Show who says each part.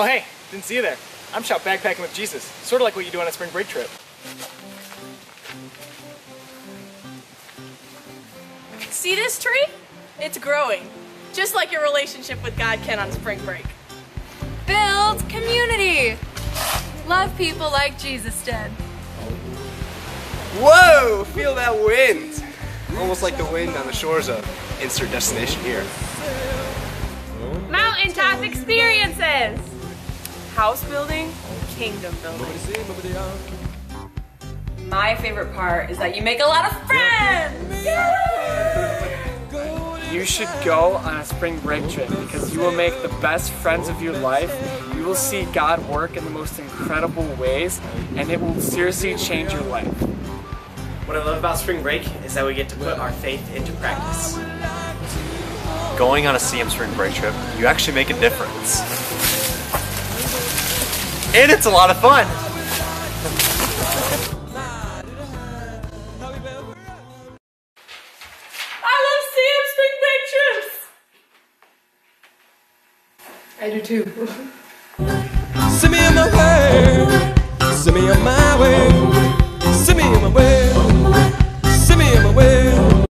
Speaker 1: Oh hey, didn't see you there. I'm shot backpacking with Jesus, sort of like what you do on a spring break trip.
Speaker 2: See this tree? It's growing, just like your relationship with God can on spring break.
Speaker 3: Build community. Love people like Jesus did.
Speaker 4: Whoa! Feel that wind! Almost like the wind on the shores of insert destination here.
Speaker 2: Mountaintop experiences! House building, kingdom building. My favorite part is that you make a lot of friends!
Speaker 1: You should go on a spring break trip because you will make the best friends of your life. You will see God work in the most incredible ways, and it will seriously change your life.
Speaker 5: What I love about spring break is that we get to put our faith into practice.
Speaker 6: Going on a CM spring break trip, you actually make a difference. And it's a lot of fun.
Speaker 2: I love CM spring break trips!
Speaker 3: I do too.
Speaker 7: Send me on my way. Send me on my way.